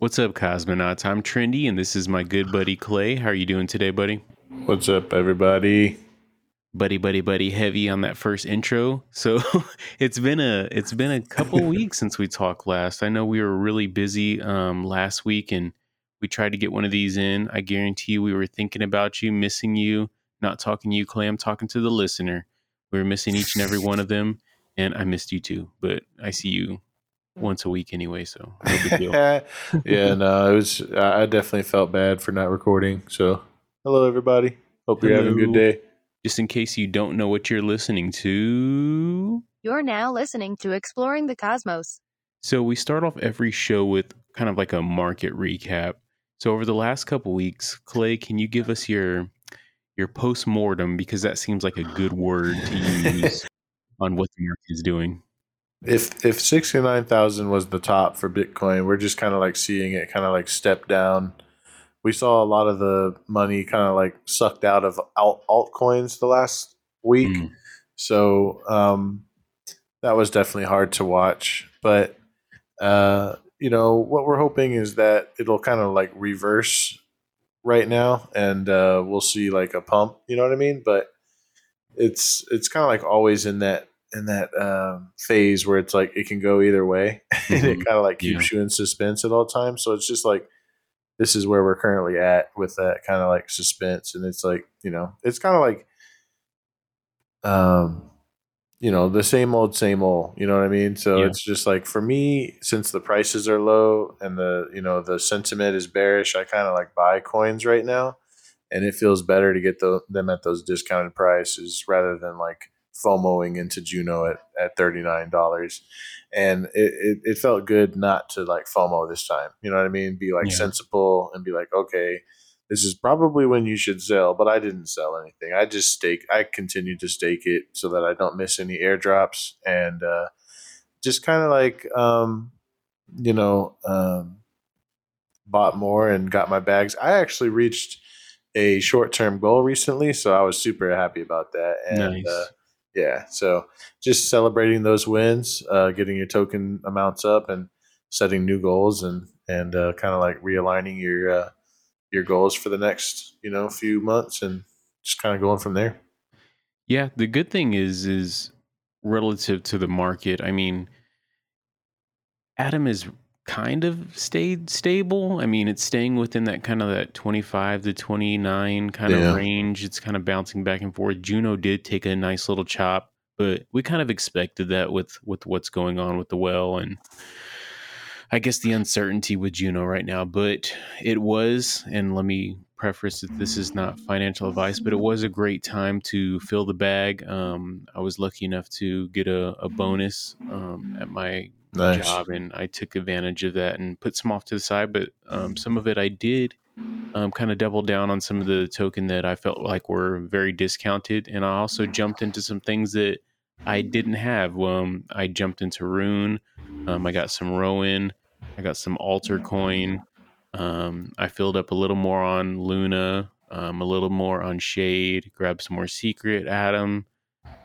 What's up, cosmonauts? I'm Trendy, and this is my good buddy Clay. How are you doing today, buddy? What's up, everybody? Buddy, buddy, buddy, heavy on that first intro. So it's been a it's been a couple weeks since we talked last. I know we were really busy um, last week, and we tried to get one of these in. I guarantee you, we were thinking about you, missing you, not talking to you, Clay. I'm talking to the listener. We were missing each and every one of them, and I missed you too. But I see you once a week anyway, so no big deal. yeah, no, it was. I definitely felt bad for not recording. So, hello, everybody. Hope you're having a good day. Just in case you don't know what you're listening to, You're now listening to Exploring the Cosmos. So we start off every show with kind of like a market recap. So over the last couple weeks, Clay, can you give us your your post mortem because that seems like a good word to use on what the market is doing. If if sixty nine thousand was the top for Bitcoin, we're just kind of like seeing it kind of like step down. We saw a lot of the money kind of like sucked out of alt altcoins the last week, Mm. so um, that was definitely hard to watch. But uh, you know what we're hoping is that it'll kind of like reverse right now, and uh, we'll see like a pump. You know what I mean? But it's it's kind of like always in that in that um, phase where it's like it can go either way, and it Mhm. kind of like keeps you in suspense at all times. So it's just like this is where we're currently at with that kind of like suspense, and it's like you know it's kind of like um you know the same old same old you know what i mean so Yeah. it's just like for me since the prices are low and the you know the sentiment is bearish i kind of like buy coins right now and it feels better to get the, them at those discounted prices rather than like FOMOing into Juno at, at $39. And it, it, it felt good not to like FOMO this time. You know what I mean? Be like Yeah. sensible and be like, okay, this is probably when you should sell, but I didn't sell anything. I just stake, I continued to stake it so that I don't miss any airdrops and uh, just kind of like, um, you know, um, bought more and got my bags. I actually reached a short term goal recently, so I was super happy about that. And Nice. uh, yeah, so just celebrating those wins, uh, getting your token amounts up, and setting new goals, and and uh, kind of like realigning your uh, your goals for the next you know few months, and just kind of going from there. Yeah, the good thing is is relative to the market. I mean, Atom is kind of stayed stable. I mean, it's staying within that kind of that 25 to 29 kind Yeah. of range. It's kind of bouncing back and forth. Juno did take a nice little chop, but we kind of expected that with with what's going on with the well and I guess the uncertainty with Juno right now, but it was, and let me preface that this is not financial advice, but it was a great time to fill the bag. Um, I was lucky enough to get a, a bonus um, at my Nice. job, and I took advantage of that and put some off to the side. But um, some of it I did um, kind of double down on some of the token that I felt like were very discounted, and I also jumped into some things that I didn't have. Um, I jumped into Rune. Um, I got some Rowan. I got some Alter coin. Um, I filled up a little more on Luna, um, a little more on Shade. Grabbed some more Secret, Atom,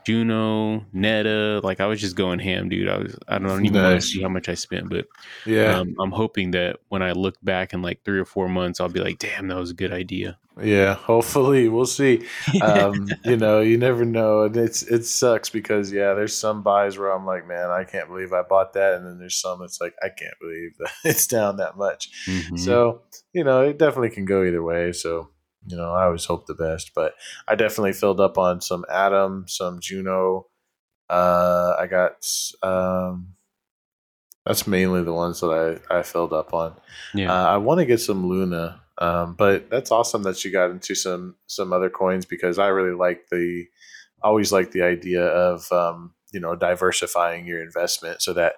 Juno, Neta. Like I was just going ham, dude. I was. I don't even want to see how much I spent, but Yeah, um, I'm hoping that when I look back in like three or four months, I'll be like, "Damn, that was a good idea." yeah. Hopefully, we'll see. um, you know, you never know, and it's it sucks because yeah, there's some buys where I'm like, man, I can't believe I bought that, and then there's some it's like I can't believe that it's down that much. Mhm. So you know, it definitely can go either way. So you know, I always hope the best, but I definitely filled up on some Atom, some Juno. Uh, I got um, that's mainly the ones that I I filled up on. yeah, Uh, I want to get some Luna, um, but that's awesome that you got into some some other coins because I really like the always like the idea of um, you know diversifying your investment so that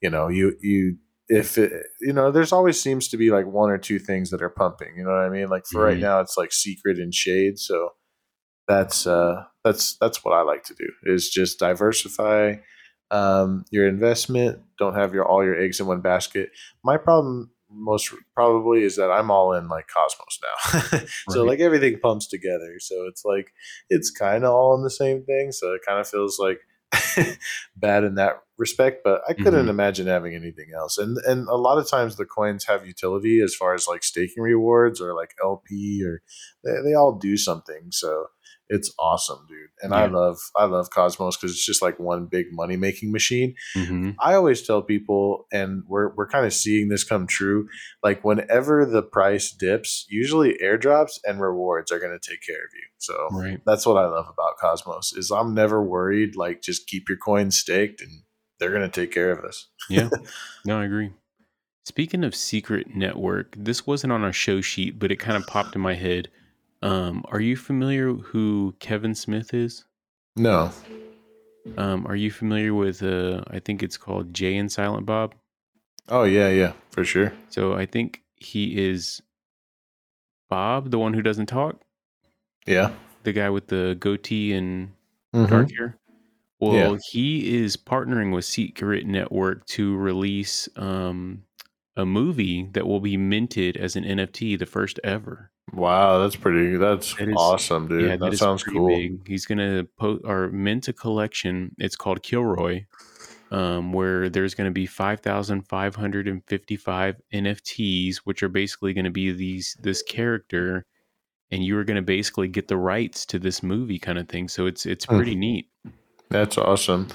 you know you you if it, you know there's always seems to be like one or two things that are pumping you know what I mean like for right Mhm. now it's like secret and shade so that's uh that's that's what I like to do is just diversify um, your investment don't have your all your eggs in one basket my problem most probably is that I'm all in like Cosmos now. so Right. like everything pumps together. So it's like it's kind of all in the same thing. So it kind of feels like bad in that respect, but I couldn't Mhm. imagine having anything else. And and a lot of times the coins have utility as far as like staking rewards or like LP or they, they all do something. So it's awesome, dude. And I love I love Cosmos because it's just like one big money making machine. hmm I always tell people, and we're we're kind of seeing this come true. Like whenever the price dips, usually airdrops and rewards are going to take care of you. So Right. that's what I love about Cosmos is I'm never worried. Like just keep your coins staked, and they're going to take care of us. Yeah. No, I agree. Speaking of secret network, this wasn't on our show sheet, but it kind of popped in my head. Um, are you familiar who Kevin Smith is? No. Um, are you familiar with uh I think it's called Jay and Silent Bob? Oh yeah, yeah, for sure. So I think he is Bob, the one who doesn't talk, Yeah. the guy with the goatee and Mhm. dark hair. Well, Yeah. he is partnering with Secret Network to release um, a movie that will be minted as an NFT, the first ever. Wow, that's pretty. That's That is- awesome, dude. yeah, that is sounds cool. big. He's gonna post or mint a collection. It's called Kilroy, um, where there's gonna be five thousand five hundred and fifty-five NFTs, which are basically gonna be these this character, and you are gonna basically get the rights to this movie kind of thing. So it's it's Hmm. pretty neat. That's awesome.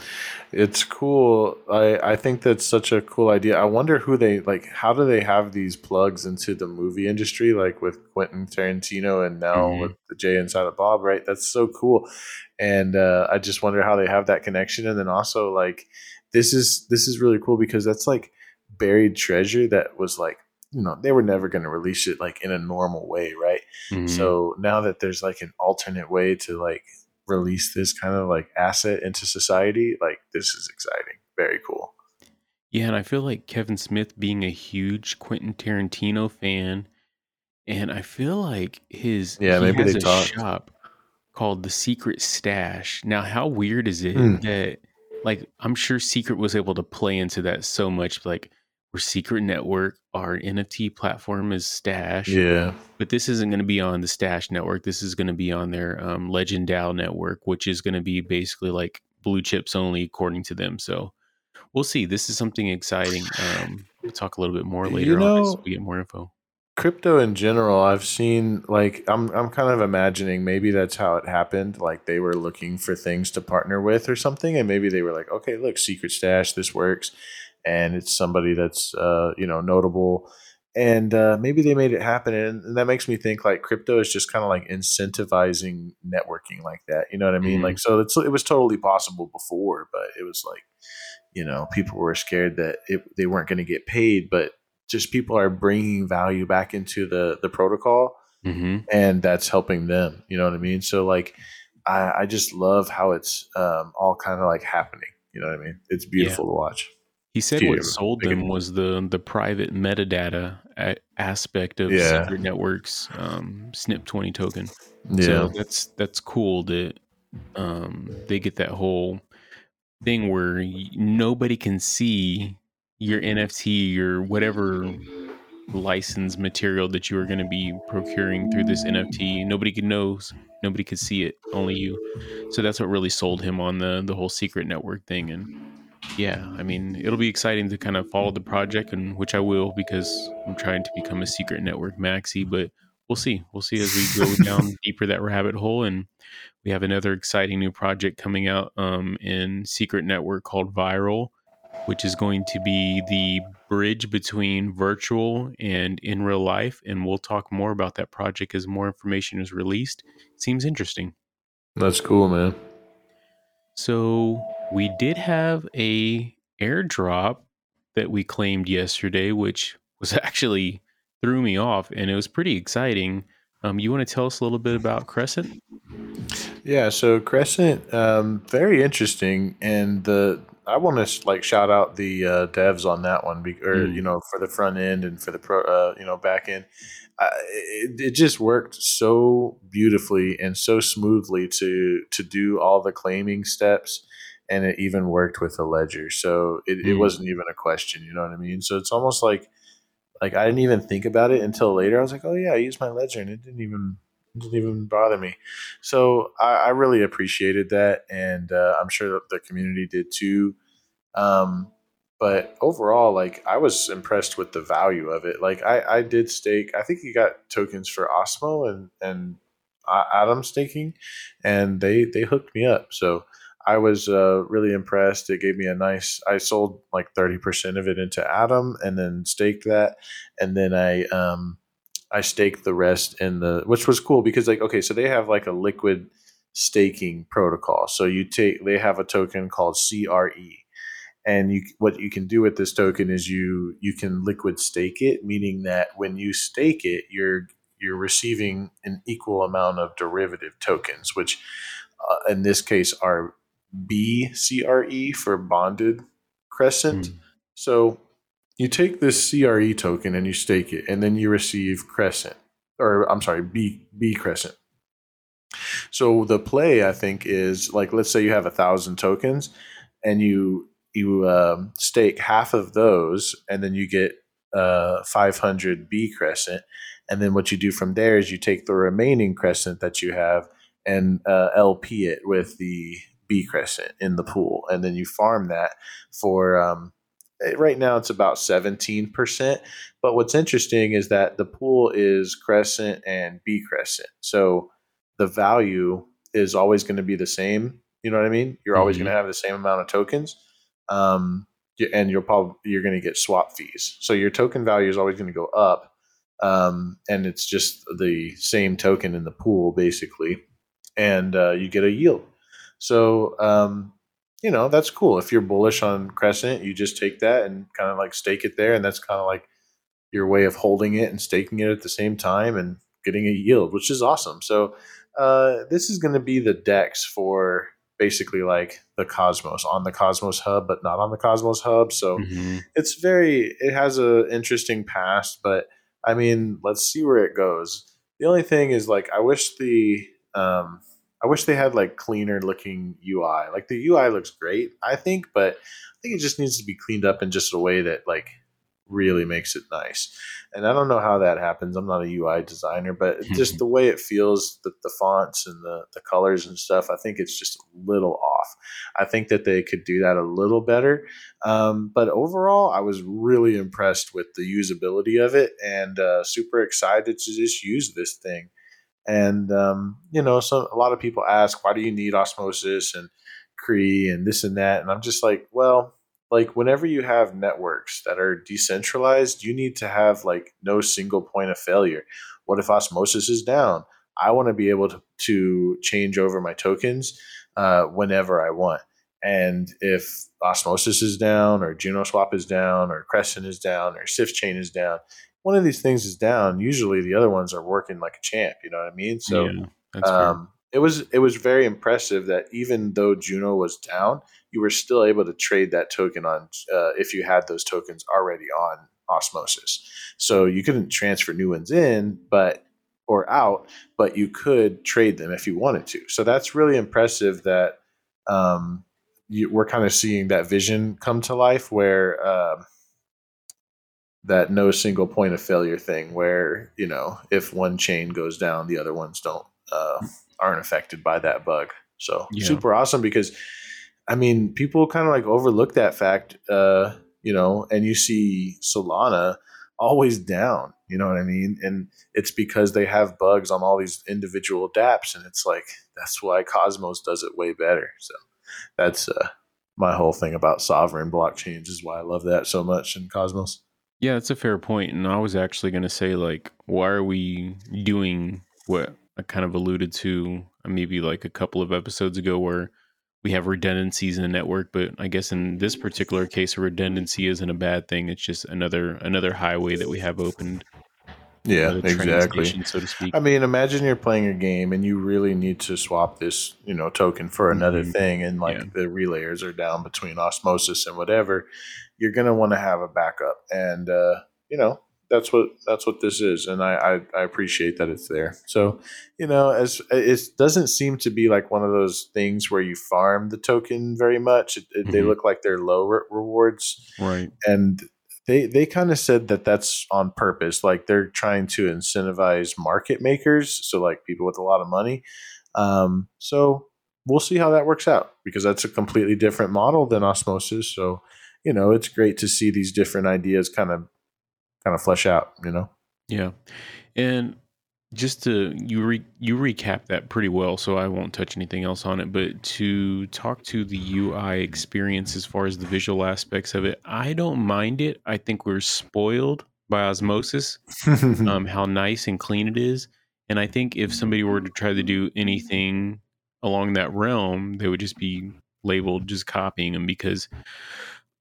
It's cool. I I think that's such a cool idea. I wonder who they like. How do they have these plugs into the movie industry, like with Quentin Tarantino and now Mhm. with the Jay and Silent Bob? Right. That's so cool. And uh, I just wonder how they have that connection. And then also like this is this is really cool because that's like buried treasure that was like you know they were never going to release it like in a normal way, right? Mhm. So now that there's like an alternate way to like release this kind of like asset into society, like this is exciting. Very cool. Yeah, and I feel like Kevin Smith being a huge Quentin Tarantino fan, and I feel like his Yeah, maybe they a talked. shop called the Secret Stash. Now, how weird is it Hmm. that like I'm sure Secret was able to play into that so much, like we're Secret Network, our NFT platform is Stash, Yeah. but this isn't going to be on the Stash network. This is going to be on their um, Legend DAO network, which is going to be basically like blue chips only, according to them. So we'll see. This is something exciting. Um, we'll talk a little bit more You later on as know- we get more info. Crypto in general, I've seen like I'm I'm kind of imagining maybe that's how it happened. Like they were looking for things to partner with or something, and maybe they were like, okay, look, Secret Stash, this works, and it's somebody that's uh, you know notable, and uh, maybe they made it happen, and, that makes me think like crypto is just kind of like incentivizing networking like that. You know what I mean? Mhm. Like so, it's it was totally possible before, but it was like you know people were scared that it, they weren't going to get paid, but just people are bringing value back into the the protocol hmm and that's helping them you know what i mean so like i i just love how it's um all kind of like happening you know what i mean it's beautiful to watch He said what sold them was the the private metadata a- aspect of Yeah. Secret Networks um, Snip twenty token. yeah So that's that's cool that um, they get that whole thing where nobody can see your NFT, your whatever license material that you are going to be procuring through this NFT. Nobody can knows. Nobody could see it. Only you. So that's what really sold him on the the whole secret network thing. And yeah, I mean, it'll be exciting to kind of follow the project, and which I will because I'm trying to become a secret network maxi. But we'll see. We'll see as we go down deeper that rabbit hole. And we have another exciting new project coming out um, in Secret Network called Viral, which is going to be the bridge between virtual and in real life. And we'll talk more about that project as more information is released. seems interesting. that's cool man So we did have a airdrop that we claimed yesterday, which was actually threw me off, and it was pretty exciting. Um, you want to tell us a little bit about Crescent? yeah so crescent um very interesting and the i want to like shout out the uh devs on that one be- or Mm. you know for the front end and for the pro uh you know back end uh, it, it just worked so beautifully and so smoothly to to do all the claiming steps and it even worked with a ledger so it, it Mm. wasn't even a question you know what i mean so it's almost like like i didn't even think about it until later i was like oh yeah i used my ledger and it didn't even didn't even bother me. So I, I really appreciated that, and uh, I'm sure that the community did too. Um, but overall, like I was impressed with the value of it. Like I, I did stake. I think you got tokens for Osmo and and uh, Atom staking, and they they hooked me up. So I was uh, really impressed. It gave me a nice. I sold like thirty percent of it into Atom, and then staked that, and then I um I staked the rest in the, which was cool because like okay, so they have like a liquid staking protocol. So you take they have a token called CRE and you what you can do with this token is you you can liquid stake it meaning that when you stake it you're you're receiving an equal amount of derivative tokens which uh, in this case are BCRE for bonded crescent mm. so you take this CRE token and you stake it and then you receive crescent or I'm sorry B B crescent so the play I think is like let's say you have a thousand tokens and you you um, stake half of those, and then you get uh, 500 B crescent. And then what you do from there is you take the remaining crescent that you have and uh, LP it with the B crescent in the pool, and then you farm that for. Um, eh, right now, it's about 17%. But what's interesting is that the pool is crescent and B crescent. So the value is always going to be the same. You know what I mean? You're always mm-hmm. going to have the same amount of tokens um, and you'll probably you're going to get swap fees. So your token value is always going to go up, um, and it's just the same token in the pool basically, and uh, you get a yield. So um, you know that's cool. If you're bullish on Crescent, you just take that and kind of like stake it there, and that's kind of like your way of holding it and staking it at the same time and getting a yield, which is awesome. So uh, this is going to be the DEX for basically like the Cosmos on the Cosmos Hub, but not on the Cosmos Hub. So mm-hmm. it's very it has a interesting past, but I mean, let's see where it goes. The only thing is like I wish the um I wish they had like cleaner looking UI. Like the UI looks great, I think, but I think it just needs to be cleaned up in just a way that like really makes it nice. And I don't know how that happens. I'm not a UI designer, but just the way it feels, the, the fonts and the, the colors and stuff, I think it's just a little off. I think that they could do that a little better. Um, but overall, I was really impressed with the usability of it and uh, super excited to just use this thing. And, um, you know, so a lot of people ask, why do you need osmosis and Cree and this and that? And I'm just like, well, like whenever you have networks that are decentralized, you need to have like no single point of failure. What if osmosis is down? I want to be able to, to change over my tokens uh, whenever I want. And if osmosis is down, or JunoSwap is down, or Crescent is down, or Sifchain is down, one of these things is down. Usually, the other ones are working like a champ. You know what I mean? So, yeah, um, it was it was very impressive that even though Juno was down, you were still able to trade that token on uh, if you had those tokens already on Osmosis. So you couldn't transfer new ones in, but or out, but you could trade them if you wanted to. So that's really impressive that um, you, we're kind of seeing that vision come to life where. Uh, that no single point of failure thing where you know if one chain goes down the other ones don't uh, aren't affected by that bug so yeah. super awesome because I mean, people kind of like overlook that fact, uh, you know, and you see Solana always down, you know what I mean? And it's because they have bugs on all these individual dApps, and it's like that's why Cosmos does it way better. So that's uh, my whole thing about sovereign blockchains is why I love that so much in Cosmos. Yeah, that's a fair point. And I was actually going to say, like, why are we doing what I kind of alluded to uh, maybe like a couple of episodes ago, where we have redundancies in the network, but I guess in this particular case, a redundancy isn't a bad thing. It's just another another highway that we have opened. Yeah, exactly. So to speak. I mean, imagine you're playing a game and you really need to swap this, you know, token for another mm-hmm. thing, and like yeah. the relayers are down between osmosis and whatever. You're gonna want to have a backup, and uh, you know, that's what that's what this is, and I, I, I appreciate that it's there. So, you know, as it doesn't seem to be like one of those things where you farm the token very much. It, it, mm-hmm. They look like they're low re- rewards, right? And they they kind of said that that's on purpose like they're trying to incentivize market makers so like people with a lot of money. Um, so we'll see how that works out because that's a completely different model than osmosis so you know it's great to see these different ideas kind of kind of flesh out you know? Yeah, and just to you re, you recap that pretty well, so I won't touch anything else on it. But to talk to the UI experience as far as the visual aspects of it, I don't mind it. I think we're spoiled by osmosis, um, how nice and clean it is, and I think if somebody were to try to do anything along that realm, they would just be labeled just copying them because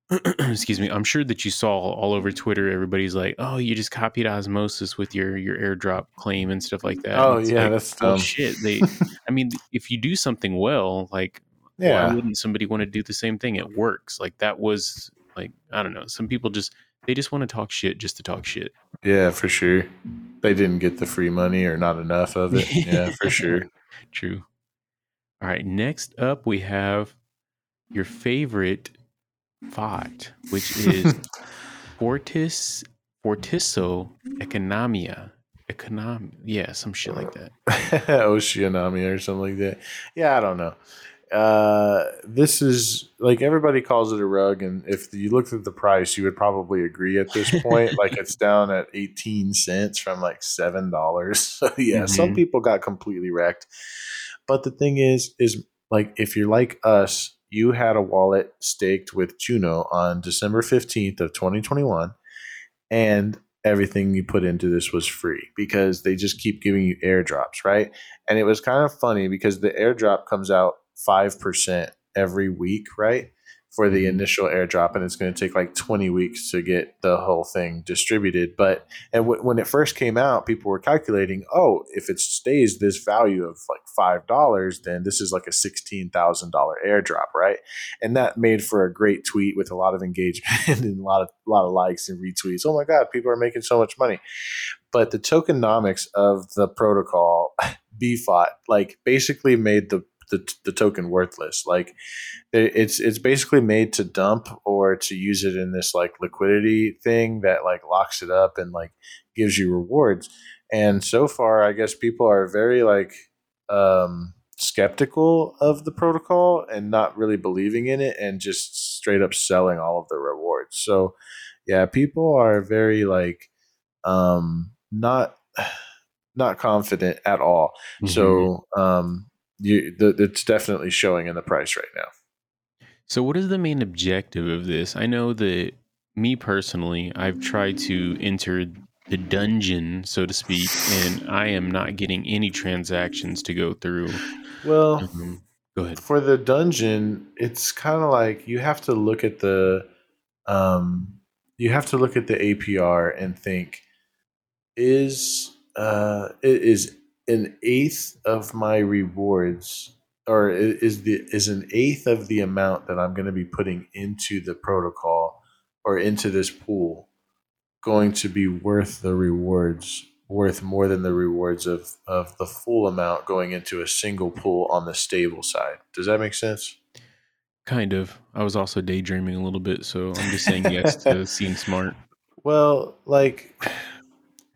excuse me. I'm sure that you saw all over twitter everybody's like oh you just copied osmosis with your your airdrop claim and stuff like that. Oh yeah like, that's dumb. shit they i mean if you do something well like yeah. why wouldn't somebody want to do the same thing? It works. Like that was like i don't know. Some people just they just want to talk shit just to talk shit. Yeah for sure. They didn't get the free money or not enough of it. Yeah for sure. True. All right next up we have your favorite FOT which is Fortis Fortisso Economia. Econom yeah, some shit like that. Oceanami or something like that. Yeah, I don't know. Uh, this is like everybody calls it a rug, and if you looked at the price, you would probably agree at this point. like it's down at eighteen cents from like seven dollars. So yeah, some Mhm. people got completely wrecked. But the thing is, is like if you're like us, you had a wallet staked with Juno on December fifteenth of twenty twenty one, and everything you put into this was free because they just keep giving you airdrops, right? And it was kind of funny because the airdrop comes out 5% every week, right? For the initial airdrop, and it's going to take like 20 weeks to get the whole thing distributed. But, and w- when it first came out, people were calculating, oh, if it stays this value of like $5, then this is like a $16,000 airdrop, right? And that made for a great tweet with a lot of engagement and a lot of, a lot of likes and retweets. Oh my God, people are making so much money but the tokenomics of the protocol bfot like basically made the the, the token worthless. Like it's it's basically made to dump or to use it in this like liquidity thing that like locks it up and like gives you rewards. And so far i guess people are very like um skeptical of the protocol and not really believing in it and just straight up selling all of the rewards. So yeah people are very like um not not confident at all. Mhm. so um you the, it's definitely showing in the price right now So, what is the main objective of this? I know that me personally, I've tried to enter the dungeon, so to speak, and I am not getting any transactions to go through. well Mhm. Go ahead. for the dungeon it's kind of like you have to look at the um you have to look at the apr and think is uh is an eighth of my rewards or is the is an eighth of the amount that i'm going to be putting into the protocol or into this pool going to be worth the rewards worth more than the rewards of of the full amount going into a single pool on the stable side does that make sense Kind of. I was also daydreaming a little bit, so I'm just saying yes to seem smart. Well, like,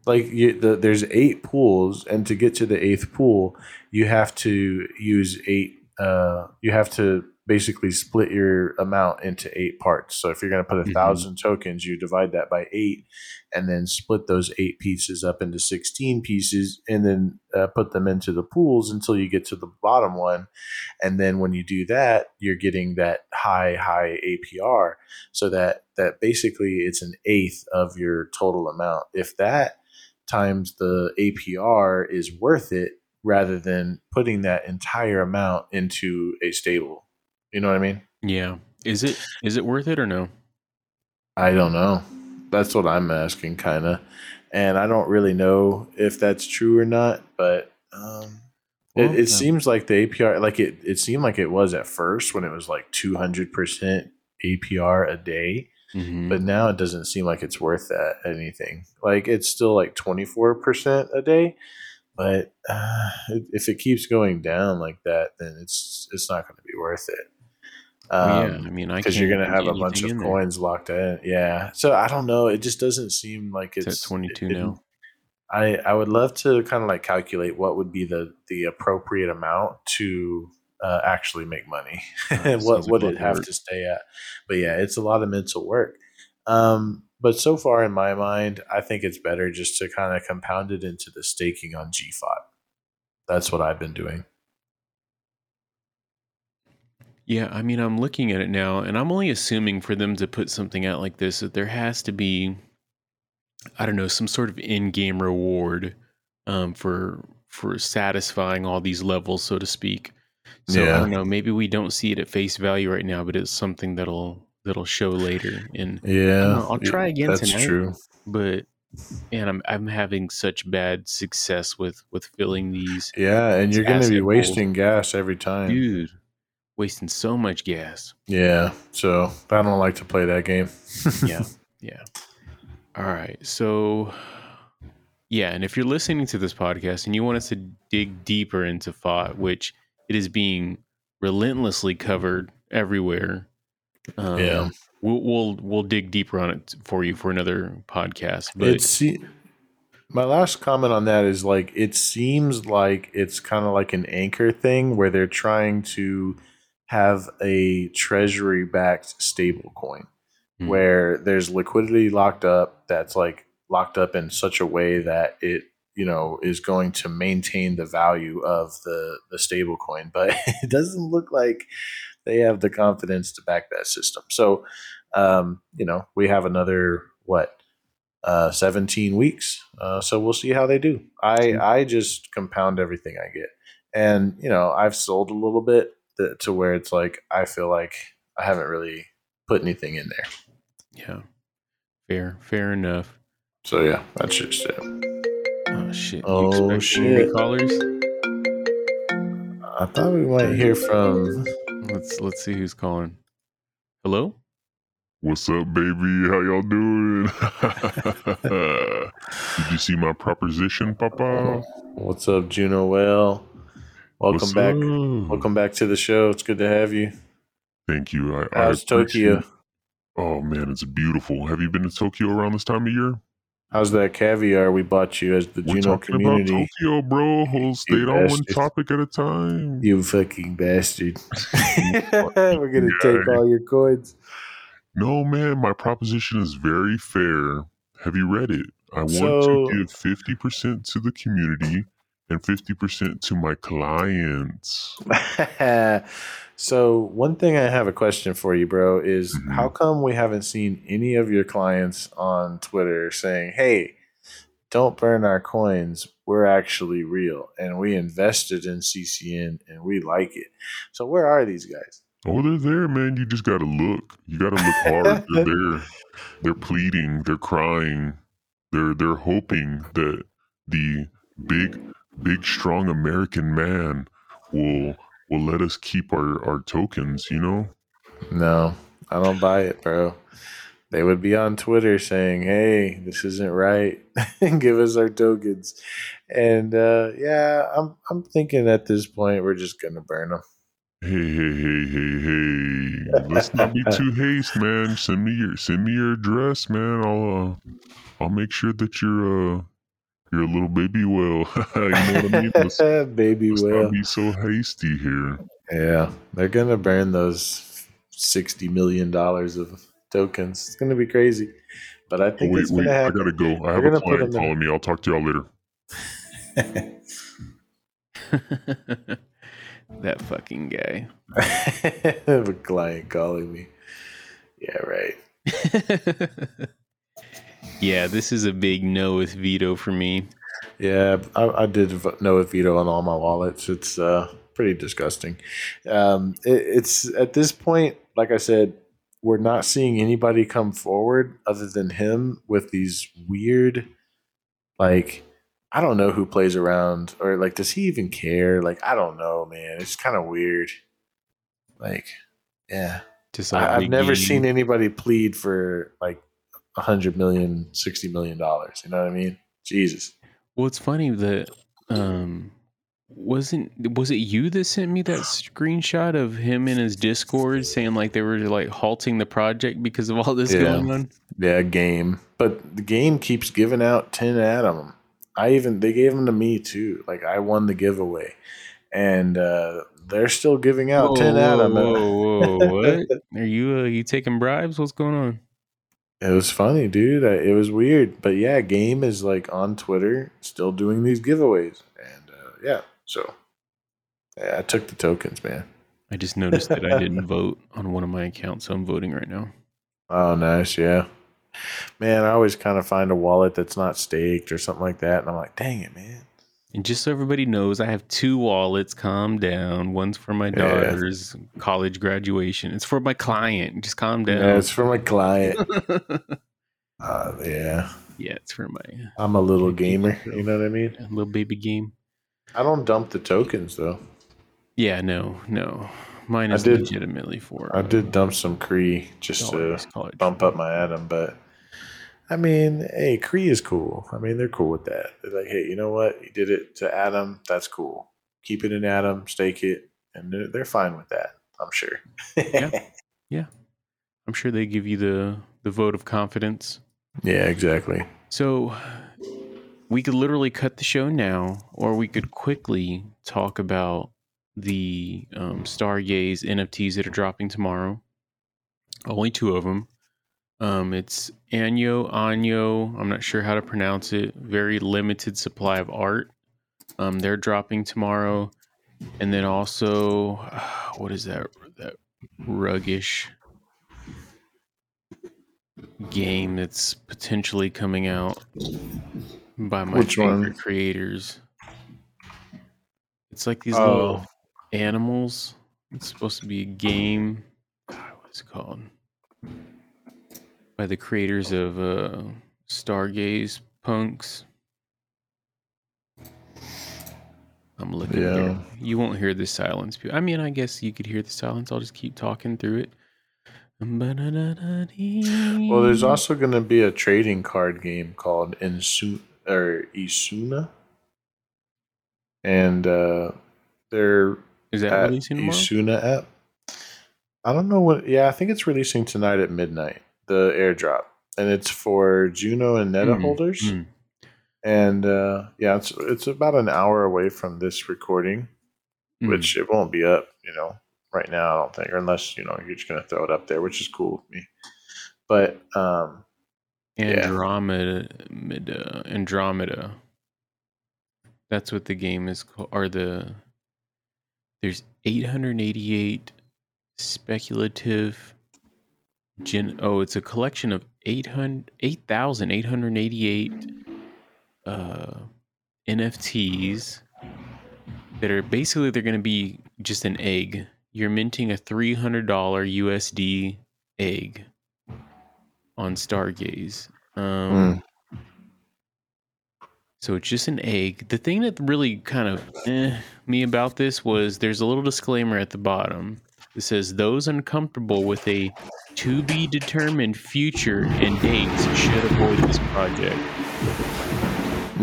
like you, the, there's eight pools, and to get to the eighth pool, you have to use eight. Uh, you have to basically split your amount into eight parts. So if you're going to put a Mhm. thousand tokens, you divide that by eight, and then split those eight pieces up into sixteen pieces, and then uh, put them into the pools until you get to the bottom one. And then when you do that, you're getting that high, high APR so that that basically it's an eighth of your total amount. If that times the APR is worth it rather than putting that entire amount into a stable. You know what I mean? Yeah. Is it is it worth it or no? I don't know. That's what I'm asking kind of. And I don't really know if that's true or not, but um Well, it, it seems like the APR like it it seemed like it was at first when it was like 200% APR a day. Mhm. but now it doesn't seem like it's worth that anything. Like it's still like twenty four percent a day, but uh, if it keeps going down like that, then it's it's not going to be worth it. Oh, yeah, Um, I mean, because you're gonna have a bunch of in there. coins locked in. Yeah. So I don't know. It just doesn't seem like It's it's at 22 it- now. I I would love to kind of like calculate what would be the the appropriate amount to uh, actually make money and what would it have work. to stay at. But yeah, it's a lot of mental work. Um, but so far in my mind, I think it's better just to kind of compound it into the staking on GFOT. That's what I've been doing. Yeah, I mean, I'm looking at it now, and I'm only assuming for them to put something out like this that there has to be, I don't know, some sort of in-game reward um, for for satisfying all these levels, so to speak. So I don't know. Maybe we don't see it at face value right now, but it's something that'll that'll show later. And Yeah, know, I'll try again That's tonight. true. but and I'm I'm having such bad success with with filling these, Yeah, and you're going to be wasting gas every time. dude, wasting so much gas. Yeah, so I don't like to play that game. yeah yeah all right so yeah and if you're listening to this podcast and you want us to dig deeper into FOT which it is being relentlessly covered everywhere um, Yeah. we'll, we'll we'll dig deeper on it for you for another podcast but It's my last comment on that is like it seems like it's kind of like an anchor thing where they're trying to have a treasury backed stable coin Hmm. where there's liquidity locked up that's like locked up in such a way that it you know is going to maintain the value of the the stable coin but it doesn't look like they have the confidence to back that system. So um you know we have another what uh 17 weeks uh so we'll see how they do. I i just compound everything i get. And you know i've sold a little bit to where it's like i feel like i haven't really put anything in there. Yeah. Fair fair enough. So yeah that's just it oh shit Oh, you expect any shit. callers i thought we might hear from let's let's see who's calling hello What's up, baby? How y'all doing? Did you see my proposition, Papa? Uh-huh. what's up juno well welcome What's back up? welcome back to the show it's good to have you Thank you. I, how's I tokyo Oh man, it's beautiful. Have you been to Tokyo around this time of year? How's that caviar we bought you as the We're juno community about Tokyo, bro. We'll stay on one topic at a time. you fucking bastard we're gonna take all your coins No, man, my proposition is very fair. Have you read it? I want So- to give 50% to the community and 50% to my clients. so one thing I have a question for you, bro, is Mhm. how come we haven't seen any of your clients on Twitter saying, "Hey, don't burn our coins. We're actually real, and we invested in CCN, and we like it." So where are these guys? Oh, they're there, man. You just gotta look. You gotta look hard. they're there. They're pleading. They're crying. They're they're hoping that the big, big, strong American man will will let us keep our our tokens. You know. No, I don't buy it, bro. They would be on Twitter saying, "Hey, this isn't right. Give us our tokens." And uh, yeah, I'm I'm thinking at this point we're just gonna burn them. Hey, hey, hey, hey, hey! Let's not be too haste, man. Send me your send me your address, man. I'll uh, I'll make sure that you're uh you're a little baby whale. you know what I mean? Let's, Baby let's will. not be so hasty here. Yeah, they're gonna burn those sixty million dollars of tokens. It's gonna be crazy, but I Oh, think wait, it's wait! gonna happen. I gotta go. I have gonna a client them in- calling me. I'll talk to y'all later. that fucking guy. Have a client calling me. Yeah, right. Yeah, this is a big no with veto for me. Yeah, I, I did know a veto on all my wallets. It's uh, pretty disgusting. Um, it, it's at this point, like I said, we're not seeing anybody come forward other than him with these weird, like, I don't know who plays around or like, does he even care? Like, I don't know, man. It's kind of weird. Like, yeah, Just like I, I've never game. seen anybody plead for like a hundred million, sixty million dollars. You know what I mean? Jesus. Well, it's funny that um, wasn't was it you that sent me that screenshot of him in his Discord saying like they were like halting the project because of all this Yeah. going on? Yeah, game. But the game keeps giving out 10 Atom. I even, they gave them to me too. Like, I won the giveaway. And uh, they're still giving out 10 Atom. Whoa, whoa, what? Are you uh, you taking bribes? What's going on? It was funny, dude. I, it was weird. But yeah, Game is like on Twitter still doing these giveaways. And uh, yeah, so yeah, I took the tokens, man. I just noticed that I didn't vote on one of my accounts, so I'm voting right now. Oh, nice. Yeah. Man, I always kind of find a wallet that's not staked or something like that. And I'm like, dang it, man. And just so everybody knows, I have two wallets. Calm down. One's for my Yeah. daughter's college graduation. It's for my client. Just calm down. Yeah, it's for my client. Uh, yeah. yeah, it's for my I'm a little gamer. You know what I mean? A little baby game. I don't dump the tokens though. Yeah, no, no. Mine I is did- legitimately for. I did dump some Cree just to college. bump up my Atom, but I mean, hey, Cree is cool. I mean, they're cool with that. They're like, hey, you know what? You did it to Atom. That's cool. Keep it in Atom, stake it, and they're, they're fine with that. I'm sure. Yeah. I'm sure they give you the the vote of confidence. yeah, exactly. So we could literally cut the show now, or we could quickly talk about the um, Stargaze NFTs that are dropping tomorrow. Only two of them. Um, it's Anyo Anyo. I'm not sure how to pronounce it. Very limited supply of art. Um, they're dropping tomorrow, and then also, what is that? That ruggish game that's potentially coming out by my Which one? favorite creators. It's like these Oh. little animals. It's supposed to be a game. God, what is it called? By the creators of uh, Stargaze Punks. I'm looking. Yeah. here. You won't hear the silence. I mean, I guess you could hear the silence. I'll just keep talking through it. Well, there's also going to be a trading card game called Insu or Isuna, and uh, they're Is that at releasing tomorrow? Isuna app. I don't know what. Yeah, I think it's releasing tonight at midnight. The airdrop, and it's for Juno and Neta Mm, holders. mm. And uh, yeah, it's it's about an hour away from this recording, Mm. which it won't be up. You know, right now I don't think, or unless you know you're just gonna throw it up there, which is cool with me. But um, Andromeda, Andromeda, Andromeda. That's what the game is called. Are the there's 888 speculative. Gen, oh, it's a collection of 800 8,888 uh, NFTs that are basically they're going to be just an egg. You're minting a $300 USD egg on Stargaze. Um, So it's just an egg. The thing that really kind of eh, me about this was there's a little disclaimer at the bottom. It says those uncomfortable with a to be determined future and dates should avoid this project.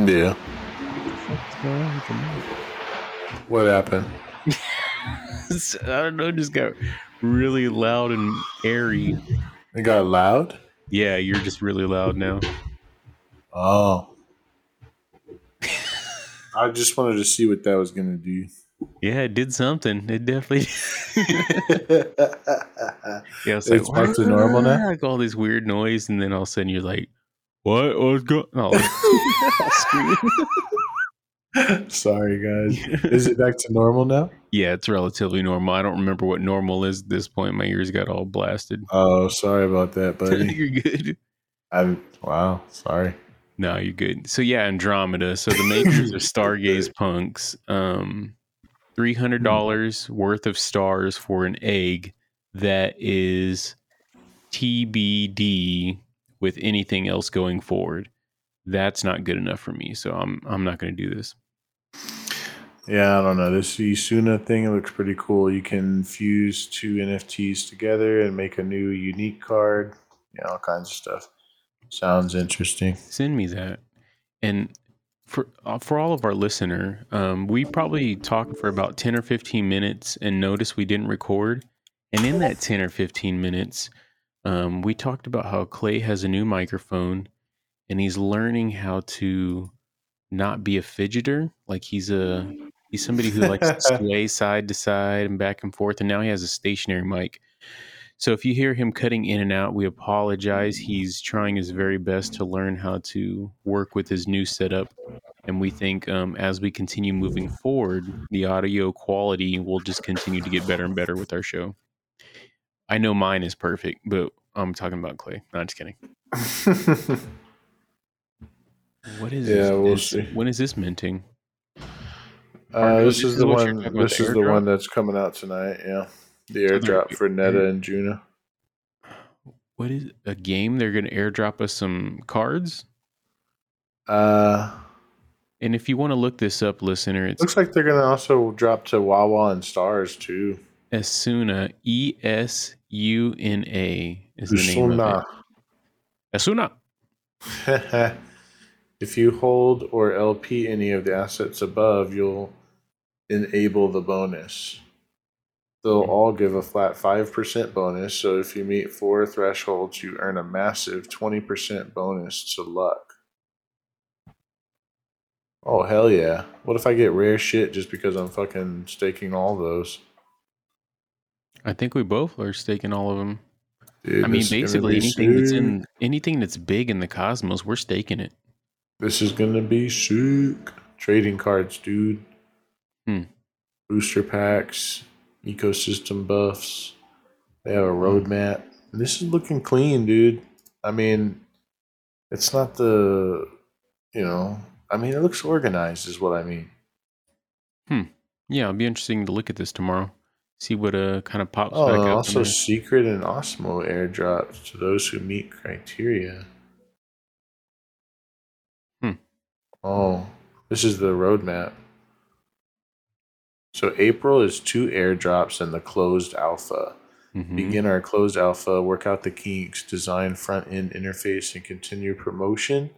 yeah, What's going on with the mic? what happened? I don't know, just got really loud and airy. It got loud. Yeah, you're just really loud now. Oh. I just wanted to see what that was gonna do. Yeah, it did something. It definitely. yeah, it's, It's back to normal now? Like all this weird noise, and then all of a sudden you're like, "What? What's going?" Oh. Sorry, guys. Is it back to normal now? yeah, it's relatively normal. I don't remember what normal is at this point. My ears got all blasted. Oh, sorry about that, buddy. you're good. I'm wow. Sorry. No, you're good. So yeah, Andromeda. So the makers of Stargaze Punks, um, three hundred dollars worth of stars for an egg that is TBD with anything else going forward. That's not good enough for me. So I'm I'm not going to do this. Yeah, I don't know. This Isuna thing it looks pretty cool. You can fuse two NFTs together and make a new unique card. Yeah, all kinds of stuff. Sounds interesting. Send me that. And for uh, for all of our listener, um, we probably talked for about ten or fifteen minutes, and noticed we didn't record. And in that ten or fifteen minutes, um, we talked about how Clay has a new microphone, and he's learning how to not be a fidgeter. Like he's a he's somebody who likes to sway side to side and back and forth, and now he has a stationary mic. So if you hear him cutting in and out, we apologize. He's trying his very best to learn how to work with his new setup. And we think um, as we continue moving forward, the audio quality will just continue to get better and better with our show. I know mine is perfect, but I'm talking about Clay. No, just kidding. What is Yeah, this? we'll see. When is this minting? Uh, this This is is the one. This is the one that's coming out tonight. Yeah, the airdrop for Neta and Juno. What is a game? They're going to airdrop us some cards. Uh, And if you want to look this up, listener, it looks like they're gonna also drop to Huahua and Stars too. Esuna. E S U N A is the name of it. Esuna. if you hold or LP any of the assets above, you'll enable the bonus. They'll all give a flat 5% bonus, so if you meet four thresholds, you earn a massive 20% bonus to luck. Oh, hell yeah. What if I get rare shit just because I'm fucking staking all those? I think we both are staking all of them. Dude, I mean, this is gonna basically anything that's in anything that's big in the cosmos, we're staking it. This is gonna be sick. Trading cards, dude. Hmm. Booster packs, ecosystem buffs. They have a roadmap. This is looking clean, dude. I mean, it's not the, you know, I mean, it looks organized, is what I mean. Hmm. Yeah, it'll be interesting to look at this tomorrow. See what uh kind of pops Oh, back up. also secret and Osmo airdrops to those who meet criteria. Hmm. Oh, this is the roadmap. So April is two airdrops and the closed alpha. Mhm. Begin our closed alpha, work out the kinks, design front end interface, and continue promotion.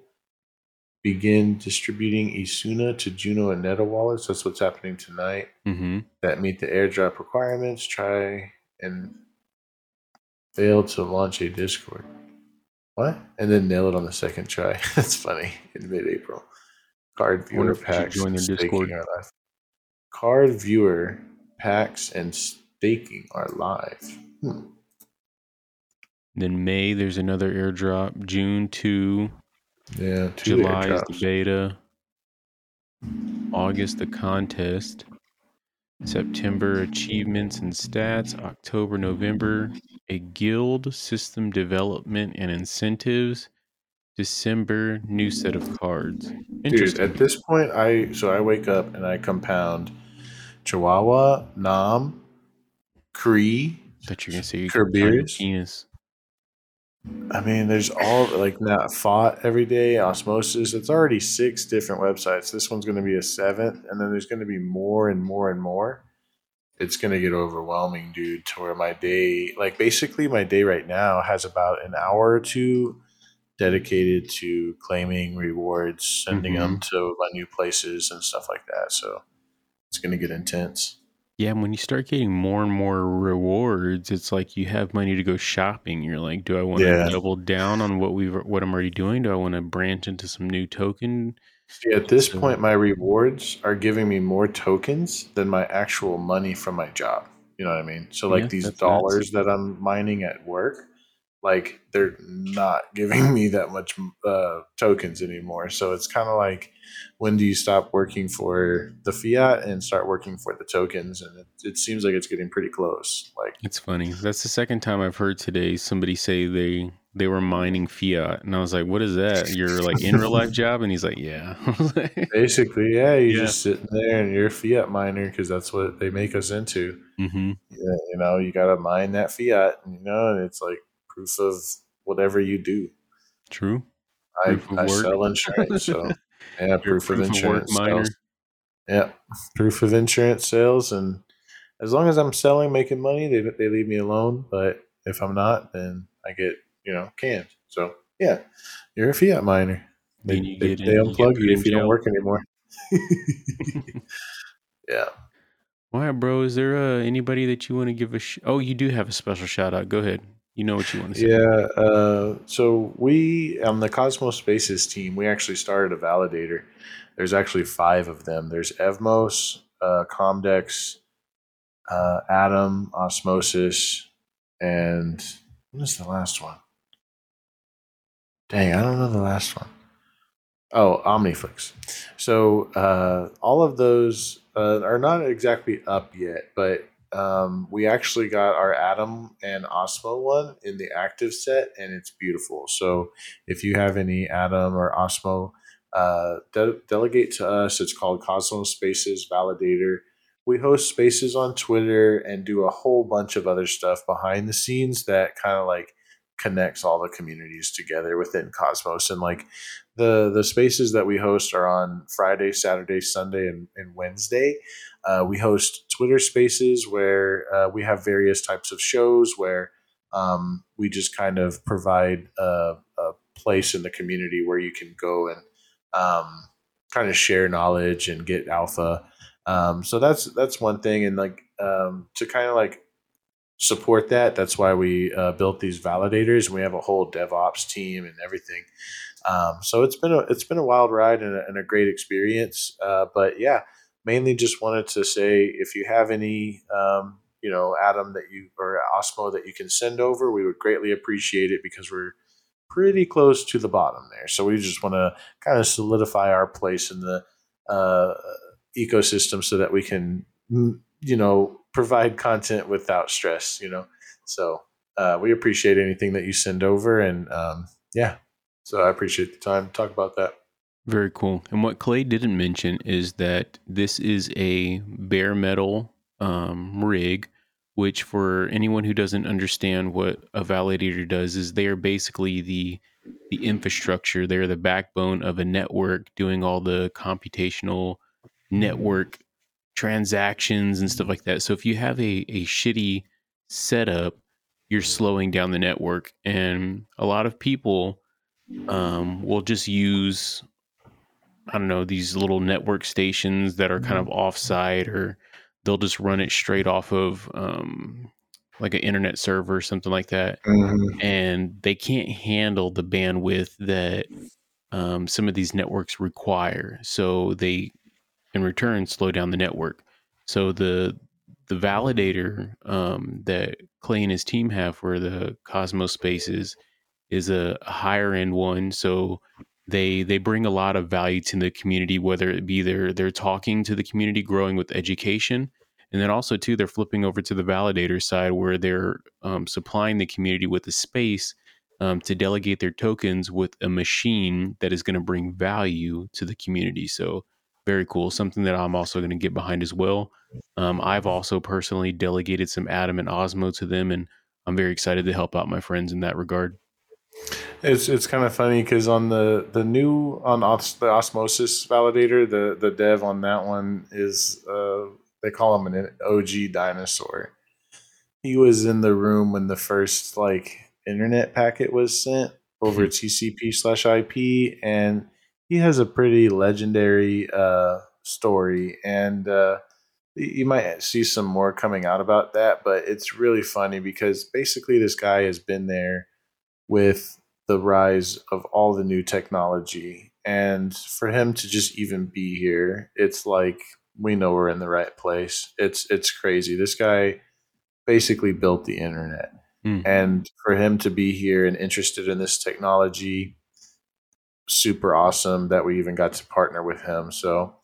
Begin distributing Esuna to Juno and Neta wallets. That's what's happening tonight Mhm. that meet the airdrop requirements. Try and fail to launch a Discord. What? And then nail it on the second try. That's funny. In mid-April, card I viewer if we should packs join their Discord. Card viewer packs and staking are live. Hmm. Then May there's another airdrop. June two. Yeah, two July is the beta. August the contest. September achievements and stats. October, November a guild system development and incentives. December new set of cards. Dude, at this point, I so I wake up and I compound Chihuahua, Nam, Cree. that you're gonna say Cerberus? can find penis. I mean, there's all like not fought every day, osmosis. It's already six different websites. This one's going to be a seventh, and then there's going to be more and more and more. It's going to get overwhelming, dude. To where my day, like basically my day right now, has about an hour or two dedicated to claiming rewards, sending mm-hmm. them to my new places and stuff like that. So it's going to get intense. Yeah, and when you start getting more and more rewards, it's like you have money to go shopping. You're like, do I want to double down on what we've what I'm already doing? Do I want to branch into some new token? See, at this So- point, my rewards are giving me more tokens than my actual money from my job. You know what I mean? So, like Yeah, these dollars that I'm mining at work, like they're not giving me that much uh, tokens anymore. So it's kind of like, when do you stop working for the fiat and start working for the tokens? And it, it seems like it's getting pretty close. Like, It's funny. That's the second time I've heard today somebody say they they were mining fiat, and I was like, "What is that? Your like in real life job?" And he's like, "Yeah." I was like, basically, yeah, you're Yeah. just sitting there and you're a fiat miner because that's what they make us into. Mhm. yeah, you know, you got to mine that fiat, you know, and it's like proof of whatever you do. True. I, I sell insurance, so yeah, proof, of proof of insurance sales. Yeah, proof of insurance sales, and as long as I'm selling, making money, they they leave me alone. But if I'm not, then I get you know canned. So yeah, you're a fiat miner. They, you they, they in- you unplug put you if you don't work anymore. yeah. All right, bro. Is there uh, anybody that you want to give a? Sh- oh, you do have a special shout out. Go ahead. You know what you want to say. Yeah. Uh, so we on the Cosmos Spaces team, we actually started a validator. There's actually five of them. There's Evmos, uh, Comdex, uh, Atom, Osmosis, and what is the last one? Dang, I don't know the last one. Oh, Omniflix. So uh, all of those uh, are not exactly up yet, but um, we actually got our Atom and Osmo one in the active set, and it's beautiful. So if you have any Atom or Osmo, uh, de- delegate to us. It's called Cosmos Spaces Validator. We host spaces on Twitter and do a whole bunch of other stuff behind the scenes that kind of like connects all the communities together within Cosmos. And like the the spaces that we host are on Friday, Saturday, Sunday, and, and Wednesday. Uh, we host Twitter spaces where uh, we have various types of shows where um, we just kind of provide a, a place in the community where you can go and um, kind of share knowledge and get alpha. Um, so that's that's one thing, and like um, to kind of like support that. That's why we uh, built these validators, and we have a whole DevOps team and everything. Um, so it's been a it's been a wild ride and a, and a great experience. Uh, but yeah, mainly just wanted to say if you have any um, you know Atom that you or Osmo that you can send over, we would greatly appreciate it because we're pretty close to the bottom there. So we just want to kind of solidify our place in the uh, ecosystem so that we can mm, you know provide content without stress. You know, so uh, we appreciate anything that you send over, and um, yeah, so I appreciate the time to talk about that. Very cool. And what Clay didn't mention is that this is a bare metal um, rig, which for anyone who doesn't understand what a validator does is they are basically the the infrastructure. They're the backbone of a network doing all the computational network transactions and stuff like that. So if you have a, a shitty setup, you're slowing down the network. And a lot of people um, will just use I don't know, these little network stations that are kind of offsite, or they'll just run it straight off of um, like an internet server or something like that. And they can't handle the bandwidth that um, some of these networks require. So they, in return, slow down the network. So the the validator um, that Clay and his team have for the Cosmos spaces is a, higher end one. So they they bring a lot of value to the community whether it be they're they're talking to the community growing with education and then also too they're flipping over to the validator side where they're um, supplying the community with a space um, to delegate their tokens with a machine that is going to bring value to the community so very cool something that i'm also going to get behind as well. Um, i've also personally delegated some atom and osmo to them and i'm very excited to help out my friends in that regard. It's it's kind of funny because on the the new on os, the osmosis validator, the the dev on that one is uh, they call him an OG dinosaur. He was in the room when the first like internet packet was sent over TCP slash IP, and he has a pretty legendary uh, story, and uh, you might see some more coming out about that. But it's really funny because basically this guy has been there with the rise of all the new technology. And for him to just even be here, it's like we know we're in the right place. It's it's crazy. This guy basically built the internet. Hmm. And for him to be here and interested in this technology, super awesome that we even got to partner with him. So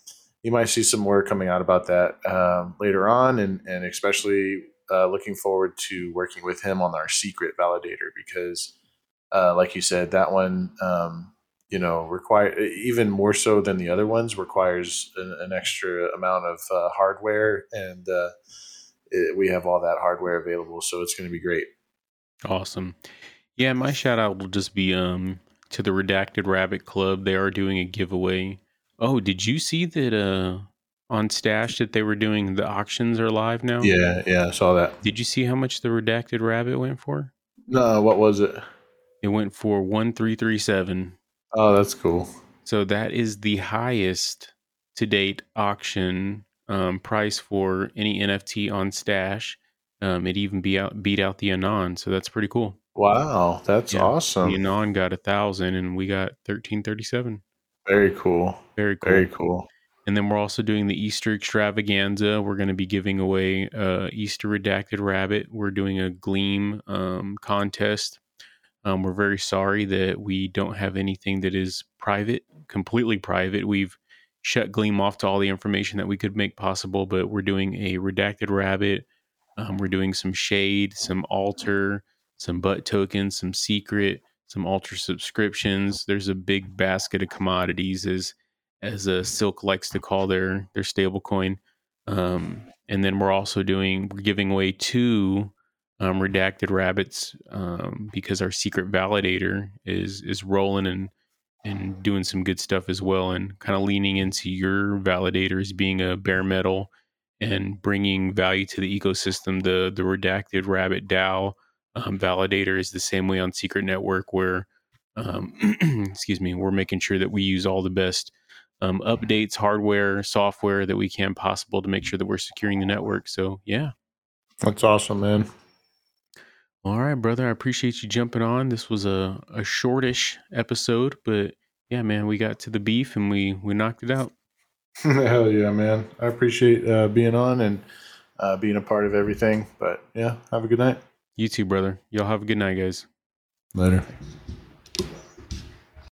you might see some more coming out about that um, later on, and and especially uh, looking forward to working with him on our secret validator because uh, like you said, that one, um, you know, require even more so than the other ones requires an, an extra amount of uh, hardware, and uh, it, we have all that hardware available, so it's going to be great. Awesome. Yeah, my shout out will just be um to the Redacted Rabbit Club. They are doing a giveaway. Oh, did you see that uh on Stashh that they were doing the auctions are live now? Yeah, yeah, I saw that. Did you see how much the Redacted Rabbit went for? No, what was it? It went for one three three seven. Oh, that's cool. So that is the highest to date auction um, price for any NFT on Stashh. Um, it even beat out beat out the Anon, so that's pretty cool. Wow, that's Yeah. awesome. The Anon got a thousand, and we got thirteen thirty seven. Very cool. Very cool. Very cool. And then we're also doing the Easter extravaganza. We're going to be giving away uh, Easter redacted rabbit. We're doing a Gleam um, contest. Um, we're very sorry that we don't have anything that is private, completely private. We've shut Gleam off to all the information that we could make possible, but we're doing a redacted rabbit. Um, we're doing some shade, some altar, some butt tokens, some secret, some ultra subscriptions. There's a big basket of commodities as as uh, Silk likes to call their their stable coin. Um, and then we're also doing we're giving away two um, redacted rabbits um, because our secret validator is is rolling and and doing some good stuff as well, and kind of leaning into your validators being a bare metal and bringing value to the ecosystem. The the redacted rabbit DAO um, validator is the same way on Secret Network, where um, excuse me, we're making sure that we use all the best um, updates, hardware, software that we can possible to make sure that we're securing the network. So yeah. That's awesome, man. All right, brother. I appreciate you jumping on. This was a, a shortish episode, but yeah, man, we got to the beef and we we knocked it out. Hell yeah, man. I appreciate uh, being on and uh, being a part of everything. But yeah, have a good night. You too, brother. Y'all have a good night, guys. Later.